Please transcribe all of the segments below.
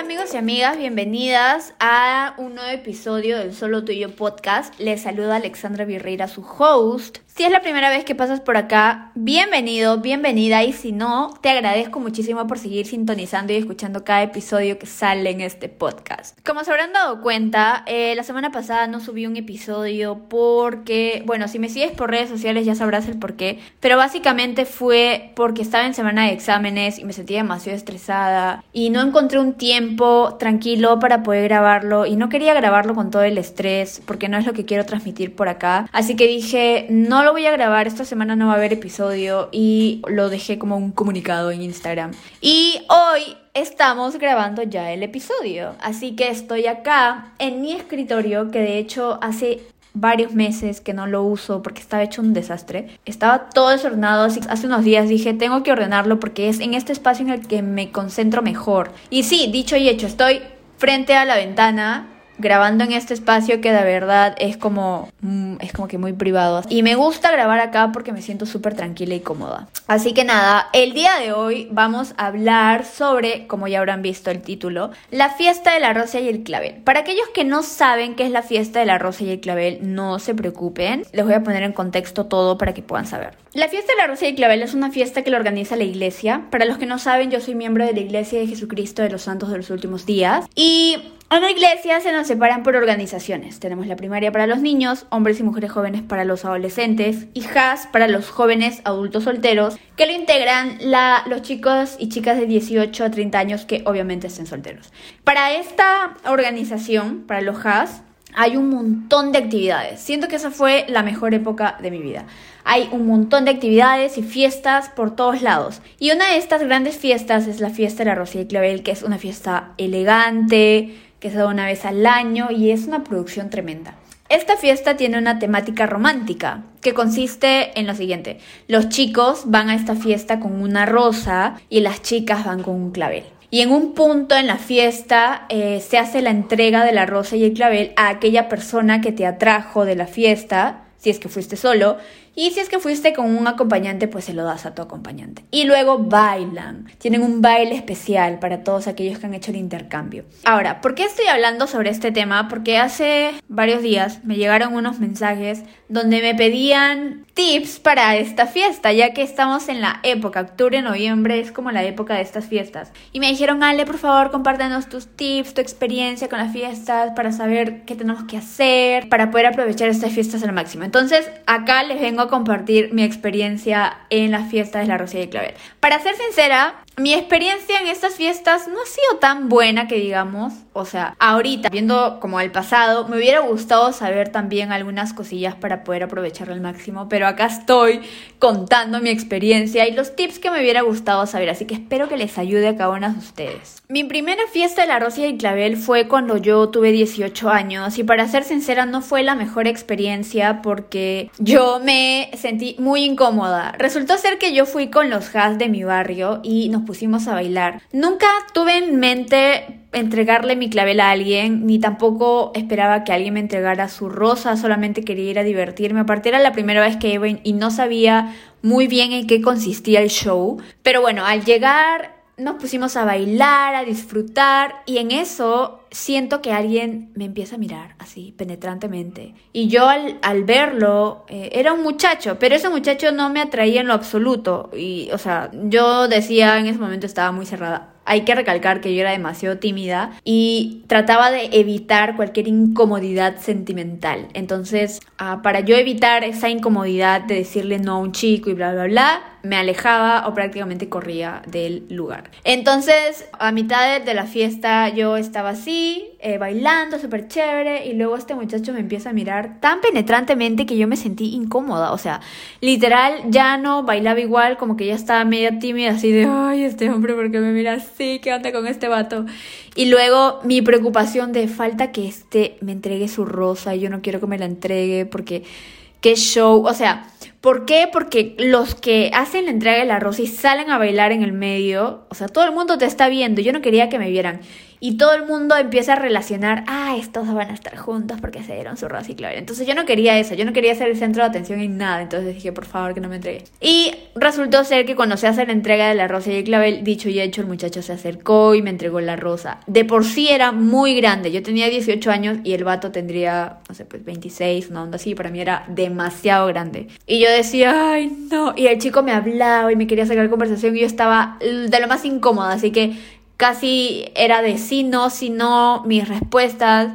amigos y amigas, bienvenidas a un nuevo episodio del Solo Tuyo Podcast. Les saluda Alexandra Virreira, su host. Si es la primera vez que pasas por acá, bienvenido, bienvenida y si no, te agradezco muchísimo por seguir sintonizando y escuchando cada episodio que sale en este podcast. Como se habrán dado cuenta, eh, la semana pasada no subí un episodio porque, bueno, si me sigues por redes sociales ya sabrás el por qué, pero básicamente fue porque estaba en semana de exámenes y me sentía demasiado estresada y no encontré un tiempo tranquilo para poder grabarlo y no quería grabarlo con todo el estrés porque no es lo que quiero transmitir por acá. Así que dije, no lo voy a grabar, esta semana no va a haber episodio y lo dejé como un comunicado en Instagram. Y hoy estamos grabando ya el episodio, así que estoy acá en mi escritorio que de hecho hace varios meses que no lo uso porque estaba hecho un desastre. Estaba todo desordenado, así hace unos días dije, tengo que ordenarlo porque es en este espacio en el que me concentro mejor. Y sí, dicho y hecho, estoy frente a la ventana grabando en este espacio que de verdad es como, mm, es como que muy privado. Y me gusta grabar acá porque me siento súper tranquila y cómoda. Así que nada, el día de hoy vamos a hablar sobre, como ya habrán visto el título, la fiesta de la rosa y el clavel. Para aquellos que no saben qué es la fiesta de la rosa y el clavel, no se preocupen. Les voy a poner en contexto todo para que puedan saber. La fiesta de la rosa y el clavel es una fiesta que lo organiza la iglesia. Para los que no saben, yo soy miembro de la iglesia de Jesucristo de los Santos de los Últimos Días. Y en la iglesia se nos separan por organizaciones. Tenemos la primaria para los niños, hombres y mujeres jóvenes para los adolescentes y JAS para los jóvenes adultos solteros, que lo integran los chicos y chicas de 18 a 30 años que obviamente estén solteros. Para esta organización, para los JAS, hay un montón de actividades. Siento que esa fue la mejor época de mi vida. Hay un montón de actividades y fiestas por todos lados. Y una de estas grandes fiestas es la fiesta de la Rosilla y Clavel, que es una fiesta elegante, que se da una vez al año y es una producción tremenda. Esta fiesta tiene una temática romántica, que consiste en lo siguiente. Los chicos van a esta fiesta con una rosa y las chicas van con un clavel. Y en un punto en la fiesta eh, se hace la entrega de la rosa y el clavel a aquella persona que te atrajo de la fiesta, si es que fuiste solo, y si es que fuiste con un acompañante, pues se lo das a tu acompañante. Y luego bailan. Tienen un baile especial para todos aquellos que han hecho el intercambio. Ahora, ¿por qué estoy hablando sobre este tema? Porque hace varios días me llegaron unos mensajes donde me pedían tips para esta fiesta, ya que estamos en la época, octubre, noviembre es como la época de estas fiestas. Y me dijeron, Ale, por favor, compártenos tus tips, tu experiencia con las fiestas, para saber qué tenemos que hacer, para poder aprovechar estas fiestas al máximo. Entonces, acá les vengo a compartir mi experiencia en las fiestas de la Rosilla y Clavel. Para ser sincera, mi experiencia en estas fiestas no ha sido tan buena que digamos. O sea, ahorita, viendo como el pasado, me hubiera gustado saber también algunas cosillas para poder aprovecharlo al máximo. Pero acá estoy contando mi experiencia y los tips que me hubiera gustado saber. Así que espero que les ayude a cada una de ustedes. Mi primera fiesta de la Rosilla y Clavel fue cuando yo tuve 18 años. Y para ser sincera, no fue la mejor experiencia porque yo me sentí muy incómoda. Resultó ser que yo fui con los has de mi barrio y nos pusimos a bailar. Nunca tuve en mente entregarle mi clavel a alguien, ni tampoco esperaba que alguien me entregara su rosa, solamente quería ir a divertirme. Aparte era la primera vez que iba y no sabía muy bien en qué consistía el show. Pero bueno, al llegar nos pusimos a bailar, a disfrutar y en eso siento que alguien me empieza a mirar así penetrantemente. Y yo al, verlo eh, era un muchacho, pero ese muchacho no me atraía en lo absoluto. Y, o sea, yo decía en ese momento estaba muy cerrada hay que recalcar que yo era demasiado tímida y trataba de evitar cualquier incomodidad sentimental. Entonces, ah, para yo evitar esa incomodidad de decirle no a un chico y bla, bla, bla, me alejaba o prácticamente corría del lugar. Entonces, a mitad de la fiesta yo estaba así, eh, bailando súper chévere y luego este muchacho me empieza a mirar tan penetrantemente que yo me sentí incómoda. O sea, literal ya no bailaba igual, como que ya estaba media tímida así de, ay, este hombre, ¿por qué me mira así? ¿Qué onda con este vato? Y luego mi preocupación de falta que este me entregue su rosa y yo no quiero que me la entregue porque qué show. O sea, ¿por qué? Porque los que hacen la entrega de la rosa y salen a bailar en el medio, o sea, todo el mundo te está viendo. Yo no quería que me vieran. Y todo el mundo empieza a relacionar, ah, estos van a estar juntos porque se dieron su rosa y clavel. Entonces yo no quería eso, yo no quería ser el centro de atención en nada, entonces dije, por favor, que no me entregue. Y resultó ser que cuando se hace la entrega de la rosa y el clavel, dicho y hecho, el muchacho se acercó y me entregó la rosa. De por sí era muy grande, yo tenía 18 años y el vato tendría, no sé, pues 26, una onda así, para mí era demasiado grande. Y yo decía, ay, no, y el chico me hablaba y me quería sacar conversación y yo estaba de lo más incómoda, así que casi era de sí, no, sí, no, mis respuestas.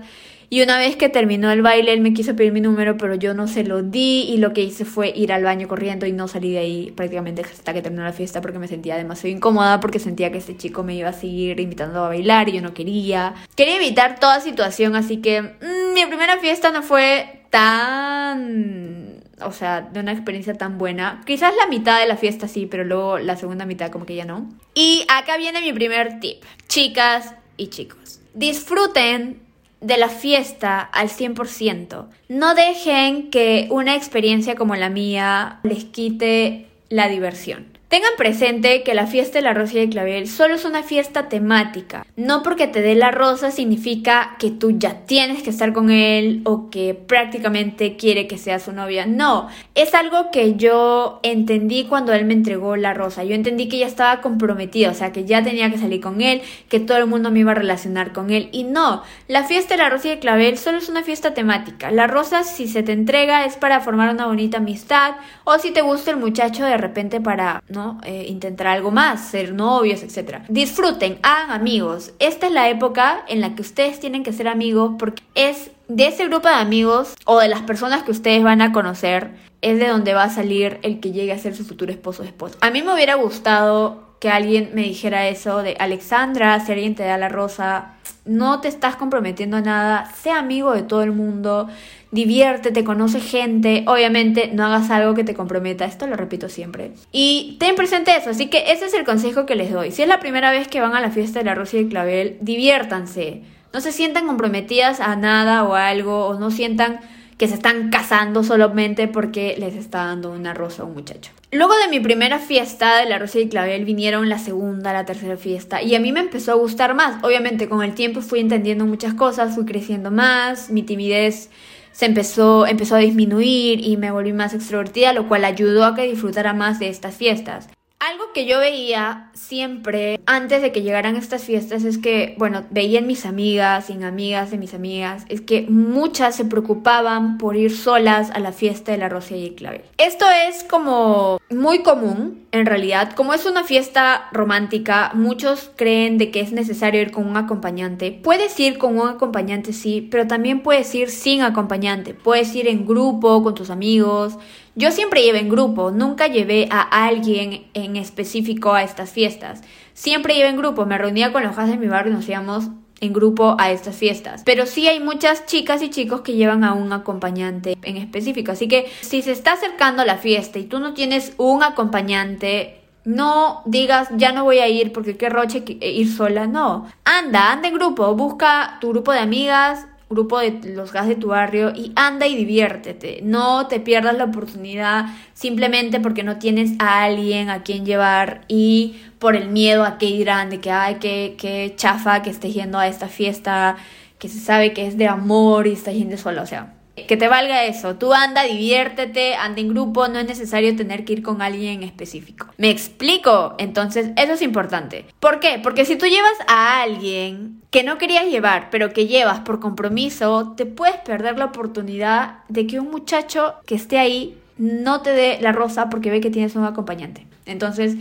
Y una vez que terminó el baile, él me quiso pedir mi número, pero yo no se lo di y lo que hice fue ir al baño corriendo y no salí de ahí prácticamente hasta que terminó la fiesta porque me sentía demasiado incómoda porque sentía que este chico me iba a seguir invitando a bailar y yo no quería. Quería evitar toda situación, así que mm, mi primera fiesta no fue tan o sea, de una experiencia tan buena. Quizás la mitad de la fiesta sí, pero luego la segunda mitad como que ya no. Y acá viene mi primer tip, chicas y chicos. Disfruten de la fiesta al 100%. No dejen que una experiencia como la mía les quite la diversión. Tengan presente que la fiesta de la rosa y el clavel solo es una fiesta temática. No porque te dé la rosa significa que tú ya tienes que estar con él o que prácticamente quiere que sea su novia. No, es algo que yo entendí cuando él me entregó la rosa. Yo entendí que ya estaba comprometido, o sea, que ya tenía que salir con él, que todo el mundo me iba a relacionar con él. Y no, la fiesta de la rosa y el clavel solo es una fiesta temática. La rosa, si se te entrega, es para formar una bonita amistad o si te gusta el muchacho de repente para, ¿no? Eh, intentar algo más, ser novios, etc. Disfruten, hagan amigos. Esta es la época en la que ustedes tienen que ser amigos porque es de ese grupo de amigos o de las personas que ustedes van a conocer, es de donde va a salir el que llegue a ser su futuro esposo o esposa. A mí me hubiera gustado que alguien me dijera eso de Alexandra, si alguien te da la rosa, no te estás comprometiendo a nada, sea amigo de todo el mundo, diviértete, conoce gente, obviamente no hagas algo que te comprometa, esto lo repito siempre. Y ten presente eso, así que ese es el consejo que les doy. Si es la primera vez que van a la fiesta de la rosa y el clavel, diviértanse, no se sientan comprometidas a nada o a algo, o no sientan que se están casando solamente porque les está dando una rosa a un muchacho. Luego de mi primera fiesta de la Rosa y Clavel vinieron la segunda, la tercera fiesta y a mí me empezó a gustar más. Obviamente con el tiempo fui entendiendo muchas cosas, fui creciendo más, mi timidez se empezó, empezó a disminuir y me volví más extrovertida, lo cual ayudó a que disfrutara más de estas fiestas. Algo que yo veía siempre antes de que llegaran estas fiestas es que, bueno, veía en mis amigas y en amigas de mis amigas, es que muchas se preocupaban por ir solas a la fiesta de la rosa y el clavel. Esto es como muy común, en realidad. Como es una fiesta romántica, muchos creen de que es necesario ir con un acompañante. Puedes ir con un acompañante, sí, pero también puedes ir sin acompañante. Puedes ir en grupo, con tus amigos yo siempre llevé en grupo, nunca llevé a alguien en específico a estas fiestas. Siempre llevé en grupo, me reunía con los de mi barrio y nos íbamos en grupo a estas fiestas. Pero sí hay muchas chicas y chicos que llevan a un acompañante en específico. Así que si se está acercando la fiesta y tú no tienes un acompañante, no digas ya no voy a ir porque qué roche ir sola. No, anda, anda en grupo, busca tu grupo de amigas, grupo de los gas de tu barrio y anda y diviértete. No te pierdas la oportunidad simplemente porque no tienes a alguien a quien llevar y por el miedo a que dirán de que, ay, qué, qué chafa que estés yendo a esta fiesta que se sabe que es de amor y estás yendo sola. O sea, que te valga eso. Tú anda, diviértete, anda en grupo, no es necesario tener que ir con alguien en específico. ¿Me explico? Entonces, eso es importante. ¿Por qué? Porque si tú llevas a alguien que no querías llevar, pero que llevas por compromiso, te puedes perder la oportunidad de que un muchacho que esté ahí no te dé la rosa porque ve que tienes un acompañante. Entonces,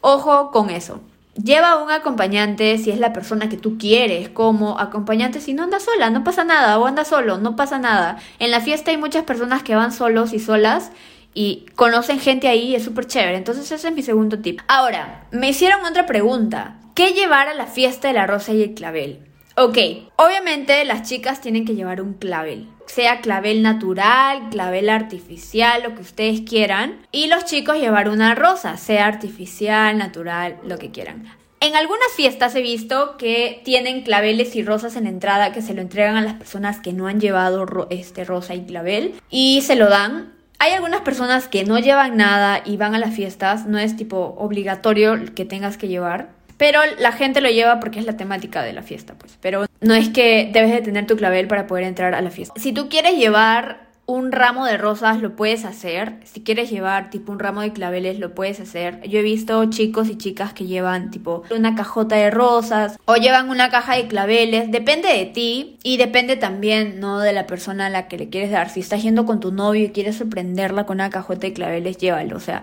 ojo con eso. Lleva un acompañante si es la persona que tú quieres como acompañante. Si no anda sola, no pasa nada. O anda solo, no pasa nada. En la fiesta hay muchas personas que van solos y solas y conocen gente ahí, es súper chévere. Entonces ese es mi segundo tip. Ahora, me hicieron otra pregunta. ¿Qué llevar a la fiesta de la rosa y el clavel? Ok, obviamente las chicas tienen que llevar un clavel, sea clavel natural, clavel artificial, lo que ustedes quieran. Y los chicos llevar una rosa, sea artificial, natural, lo que quieran. En algunas fiestas he visto que tienen claveles y rosas en entrada que se lo entregan a las personas que no han llevado este rosa y clavel y se lo dan. Hay algunas personas que no llevan nada y van a las fiestas, no es tipo obligatorio que tengas que llevar Pero la gente lo lleva porque es la temática de la fiesta, pues. Pero no es que debes de tener tu clavel para poder entrar a la fiesta. Si tú quieres llevar un ramo de rosas lo puedes hacer. Si quieres llevar tipo un ramo de claveles lo puedes hacer. Yo he visto chicos y chicas que llevan tipo una cajota de rosas o llevan una caja de claveles. Depende de ti y depende también, ¿no? De la persona a la que le quieres dar. Si estás yendo con tu novio y quieres sorprenderla con una cajota de claveles, llévalo. O sea,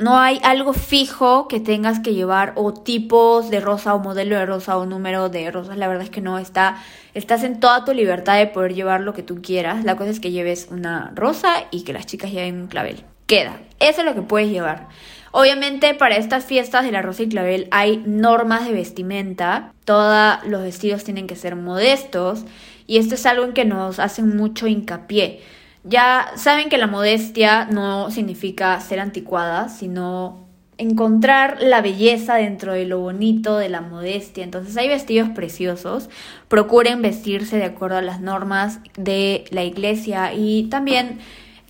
no hay algo fijo que tengas que llevar o tipos de rosa o modelo de rosa o número de rosas. La verdad es que no está. Estás en toda tu libertad de poder llevar lo que tú quieras. La cosa es que lleves una rosa y que las chicas lleven un clavel. Queda. Eso es lo que puedes llevar. Obviamente para estas fiestas de la rosa y clavel hay normas de vestimenta. Todos los vestidos tienen que ser modestos. Y esto es algo en que nos hacen mucho hincapié ya saben que la modestia no significa ser anticuada, sino encontrar la belleza dentro de lo bonito de la modestia. Entonces hay vestidos preciosos. Procuren vestirse de acuerdo a las normas de la iglesia y también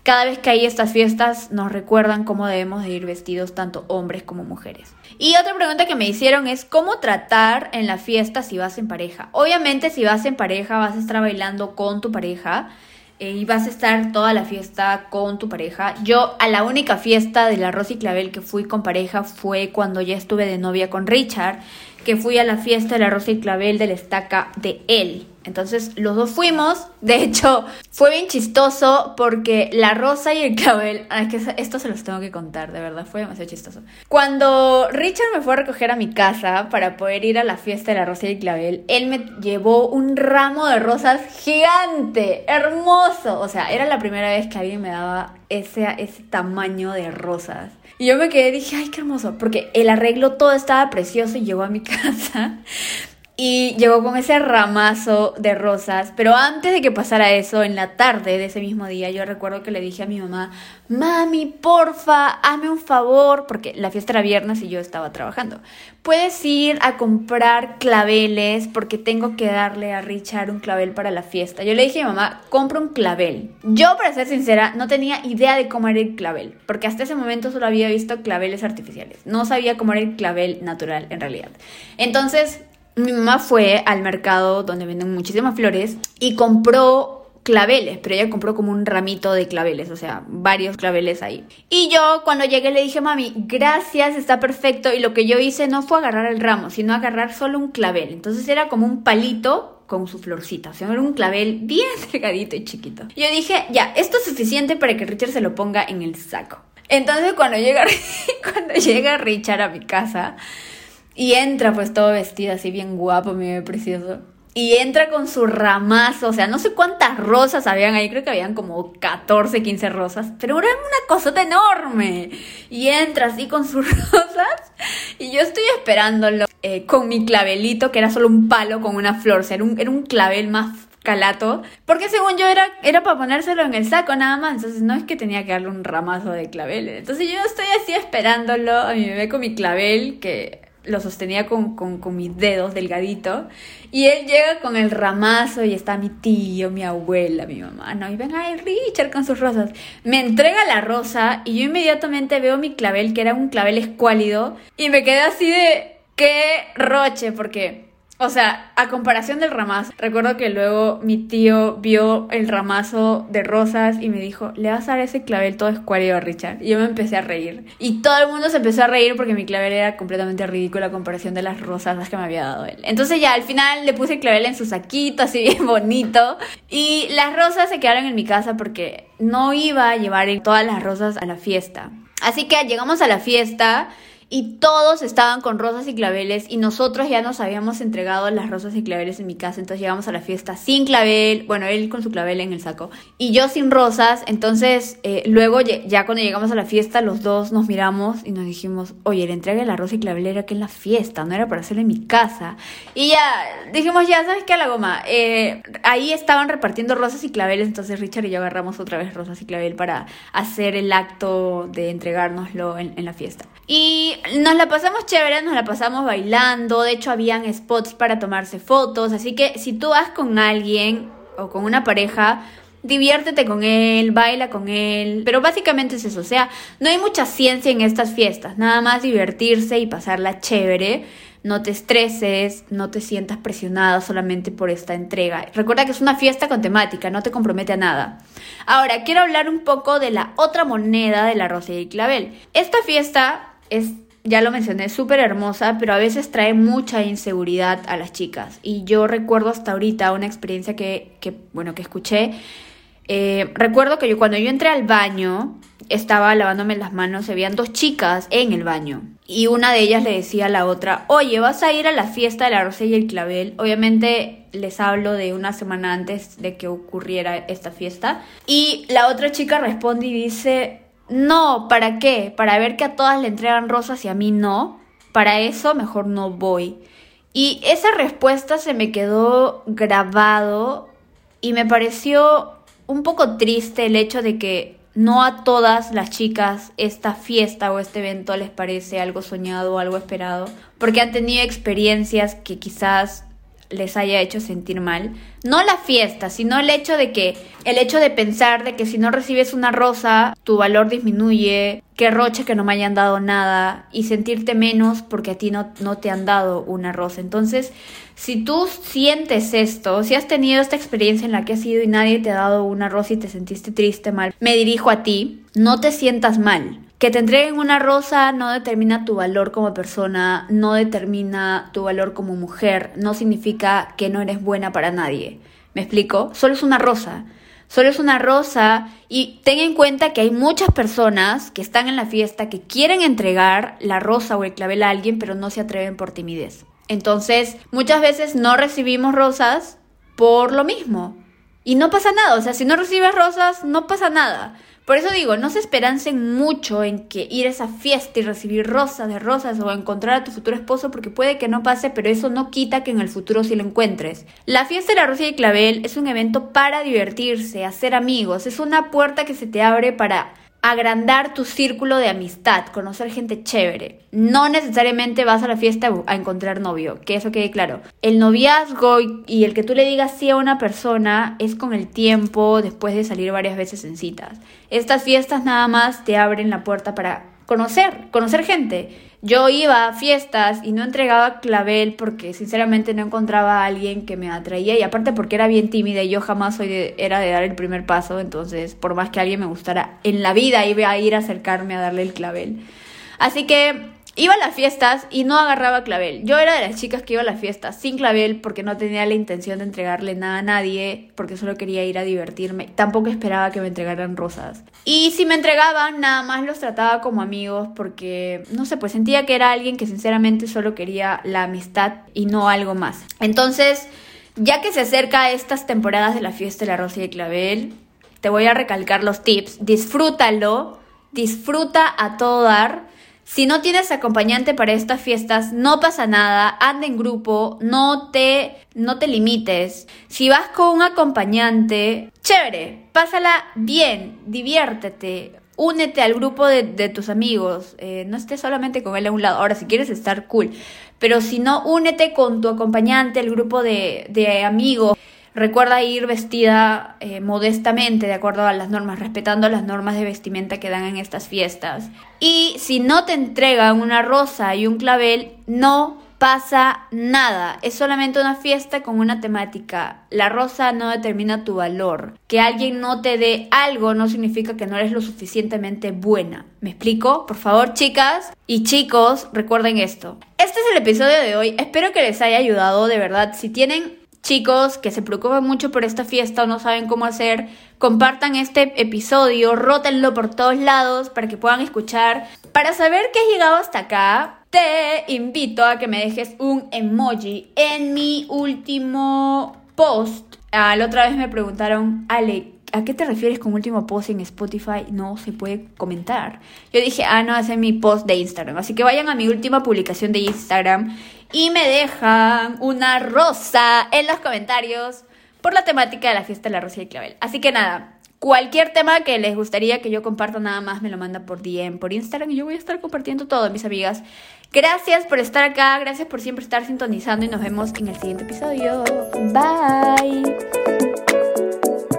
cada vez que hay estas fiestas nos recuerdan cómo debemos de ir vestidos tanto hombres como mujeres. Y otra pregunta que me hicieron es cómo tratar en la fiesta si vas en pareja. Obviamente si vas en pareja vas a estar bailando con tu pareja eh, y vas a estar toda la fiesta con tu pareja. Yo a la única fiesta de la Rosy Clavel que fui con pareja fue cuando ya estuve de novia con Richard, que fui a la fiesta de la Rosy Clavel de la estaca de él. Entonces los dos fuimos. De hecho, fue bien chistoso porque la rosa y el clavel. es que esto se los tengo que contar, de verdad, fue demasiado chistoso. Cuando Richard me fue a recoger a mi casa para poder ir a la fiesta de la rosa y el clavel, él me llevó un ramo de rosas gigante, hermoso. O sea, era la primera vez que alguien me daba ese, ese tamaño de rosas. Y yo me quedé y dije, ay, qué hermoso, porque el arreglo todo estaba precioso y llegó a mi casa y llegó con ese ramazo de rosas. Pero antes de que pasara eso, en la tarde de ese mismo día, yo recuerdo que le dije a mi mamá, mami, porfa, hazme un favor, porque la fiesta era viernes y yo estaba trabajando. Puedes ir a comprar claveles porque tengo que darle a Richard un clavel para la fiesta. Yo le dije a mi mamá, compra un clavel. Yo, para ser sincera, no tenía idea de cómo era el clavel, porque hasta ese momento solo había visto claveles artificiales. No sabía cómo era el clavel natural en realidad. Entonces, mi mamá fue al mercado donde venden muchísimas flores y compró claveles, pero ella compró como un ramito de claveles, o sea, varios claveles ahí. Y yo cuando llegué le dije, mami, gracias, está perfecto. Y lo que yo hice no fue agarrar el ramo, sino agarrar solo un clavel. Entonces era como un palito con su florcita, o sea, era un clavel bien delgadito y chiquito. Yo dije, ya, esto es suficiente para que Richard se lo ponga en el saco. Entonces cuando llega, cuando llega Richard a mi casa, y entra pues todo vestido así bien guapo, muy precioso. Y entra con su ramazo, o sea, no sé cuántas rosas habían ahí, creo que habían como 14, 15 rosas, pero era una cosota enorme. Y entra así con sus rosas y yo estoy esperándolo eh, con mi clavelito, que era solo un palo con una flor, o sea, era un, era un clavel más calato, porque según yo era, era para ponérselo en el saco nada más, entonces no es que tenía que darle un ramazo de claveles. Entonces yo estoy así esperándolo a mi bebé con mi clavel, que lo sostenía con, mis dedos delgadito. Y él llega con el ramazo y está mi tío, mi abuela, mi mamá, ¿no? Y ven, ay, Richard con sus rosas. Me entrega la rosa y yo inmediatamente veo mi clavel, que era un clavel escuálido, y me quedé así de, qué roche, porque o sea, a comparación del ramazo, recuerdo que luego mi tío vio el ramazo de rosas y me dijo, le vas a dar ese clavel todo escuálido a Richard. Y yo me empecé a reír. Y todo el mundo se empezó a reír porque mi clavel era completamente ridículo a comparación de las rosas que me había dado él. Entonces ya al final le puse el clavel en su saquito, así bien bonito. Y las rosas se quedaron en mi casa porque no iba a llevar todas las rosas a la fiesta. Así que llegamos a la fiesta y todos estaban con rosas y claveles y nosotros ya nos habíamos entregado las rosas y claveles en mi casa, entonces llegamos a la fiesta sin clavel, bueno, él con su clavel en el saco y yo sin rosas, entonces eh, luego ya cuando llegamos a la fiesta los dos nos miramos y nos dijimos, oye, le entregué la rosa y clavel era que en la fiesta, no era para hacerla en mi casa y ya dijimos, ya, ¿sabes qué? A la goma, eh, ahí estaban repartiendo rosas y claveles, entonces Richard y yo agarramos otra vez rosas y clavel para hacer el acto de entregárnoslo en, en la fiesta. Y nos la pasamos chévere, nos la pasamos bailando, de hecho habían spots para tomarse fotos, así que si tú vas con alguien o con una pareja, diviértete con él, baila con él, pero básicamente es eso, o sea, no hay mucha ciencia en estas fiestas, nada más divertirse y pasarla chévere. No te estreses, no te sientas presionada solamente por esta entrega. Recuerda que es una fiesta con temática, no te compromete a nada. Ahora, quiero hablar un poco de la otra moneda de la rosa y el clavel. Esta fiesta es ya lo mencioné, súper hermosa, pero a veces trae mucha inseguridad a las chicas. Y yo recuerdo hasta ahorita una experiencia que, que bueno, que escuché eh, recuerdo que yo cuando yo entré al baño, estaba lavándome las manos, se veían dos chicas en el baño. Y una de ellas le decía a la otra, oye, ¿vas a ir a la fiesta de la Rosa y el Clavel? Obviamente les hablo de una semana antes de que ocurriera esta fiesta. Y la otra chica responde y dice, no, ¿para qué? Para ver que a todas le entregan rosas y a mí no. Para eso mejor no voy. Y esa respuesta se me quedó grabado y me pareció un poco triste el hecho de que no a todas las chicas esta fiesta o este evento les parece algo soñado o algo esperado, porque han tenido experiencias que quizás les haya hecho sentir mal. No la fiesta, sino el hecho de que, el hecho de pensar de que si no recibes una rosa, tu valor disminuye, que roche que no me hayan dado nada y sentirte menos porque a ti no, no te han dado una rosa. Entonces, si tú sientes esto, si has tenido esta experiencia en la que has ido y nadie te ha dado una rosa y te sentiste triste, mal, me dirijo a ti, no te sientas mal. Que te entreguen una rosa no determina tu valor como persona, no determina tu valor como mujer, no significa que no eres buena para nadie. ¿Me explico? Solo es una rosa. Solo es una rosa y ten en cuenta que hay muchas personas que están en la fiesta que quieren entregar la rosa o el clavel a alguien pero no se atreven por timidez. Entonces, muchas veces no recibimos rosas por lo mismo. Y no pasa nada, o sea, si no recibes rosas, no pasa nada. Por eso digo, no se esperancen mucho en que ir a esa fiesta y recibir rosas de rosas o encontrar a tu futuro esposo porque puede que no pase, pero eso no quita que en el futuro sí lo encuentres. La fiesta de la rosa y el clavel es un evento para divertirse, hacer amigos, es una puerta que se te abre para agrandar tu círculo de amistad, conocer gente chévere. No necesariamente vas a la fiesta a encontrar novio, que eso quede claro. El noviazgo y el que tú le digas sí a una persona es con el tiempo, después de salir varias veces en citas. Estas fiestas nada más te abren la puerta para conocer, conocer gente. Yo iba a fiestas y no entregaba clavel porque sinceramente no encontraba a alguien que me atraía y aparte porque era bien tímida y yo jamás soy era de dar el primer paso, entonces por más que alguien me gustara en la vida iba a ir a acercarme a darle el clavel. Así que Iba a las fiestas y no agarraba clavel. Yo era de las chicas que iba a las fiestas sin clavel porque no tenía la intención de entregarle nada a nadie, porque solo quería ir a divertirme. Tampoco esperaba que me entregaran rosas. Y si me entregaban, nada más los trataba como amigos porque, no sé, pues sentía que era alguien que sinceramente solo quería la amistad y no algo más. Entonces, ya que se acerca estas temporadas de la fiesta de la rosa y el clavel, te voy a recalcar los tips. Disfrútalo, disfruta a todo dar si no tienes acompañante para estas fiestas, no pasa nada, anda en grupo, no te, no te limites. Si vas con un acompañante, chévere, pásala bien, diviértete, únete al grupo de, tus amigos, eh, no estés solamente con él a un lado. Ahora, si quieres estar cool, pero si no, únete con tu acompañante, el grupo de, de amigos. Recuerda ir vestida eh, modestamente, de acuerdo a las normas, respetando las normas de vestimenta que dan en estas fiestas. Y si no te entregan una rosa y un clavel, no pasa nada. Es solamente una fiesta con una temática. La rosa no determina tu valor. Que alguien no te dé algo no significa que no eres lo suficientemente buena. ¿Me explico? Por favor, chicas y chicos, recuerden esto. Este es el episodio de hoy. Espero que les haya ayudado de verdad. Si tienen chicos que se preocupan mucho por esta fiesta o no saben cómo hacer, compartan este episodio, rótenlo por todos lados para que puedan escuchar. Para saber que has llegado hasta acá, te invito a que me dejes un emoji en mi último post. Ah, la otra vez me preguntaron, Ale, ¿a qué te refieres con último post en Spotify? No se puede comentar. Yo dije, ah, no, ese es mi post de Instagram. Así que vayan a mi última publicación de Instagram y me dejan una rosa en los comentarios por la temática de la fiesta de la rosa y el clavel. Así que nada, cualquier tema que les gustaría que yo comparta nada más me lo manda por DM, por Instagram y yo voy a estar compartiendo todo, mis amigas. Gracias por estar acá, gracias por siempre estar sintonizando y nos vemos en el siguiente episodio. Bye.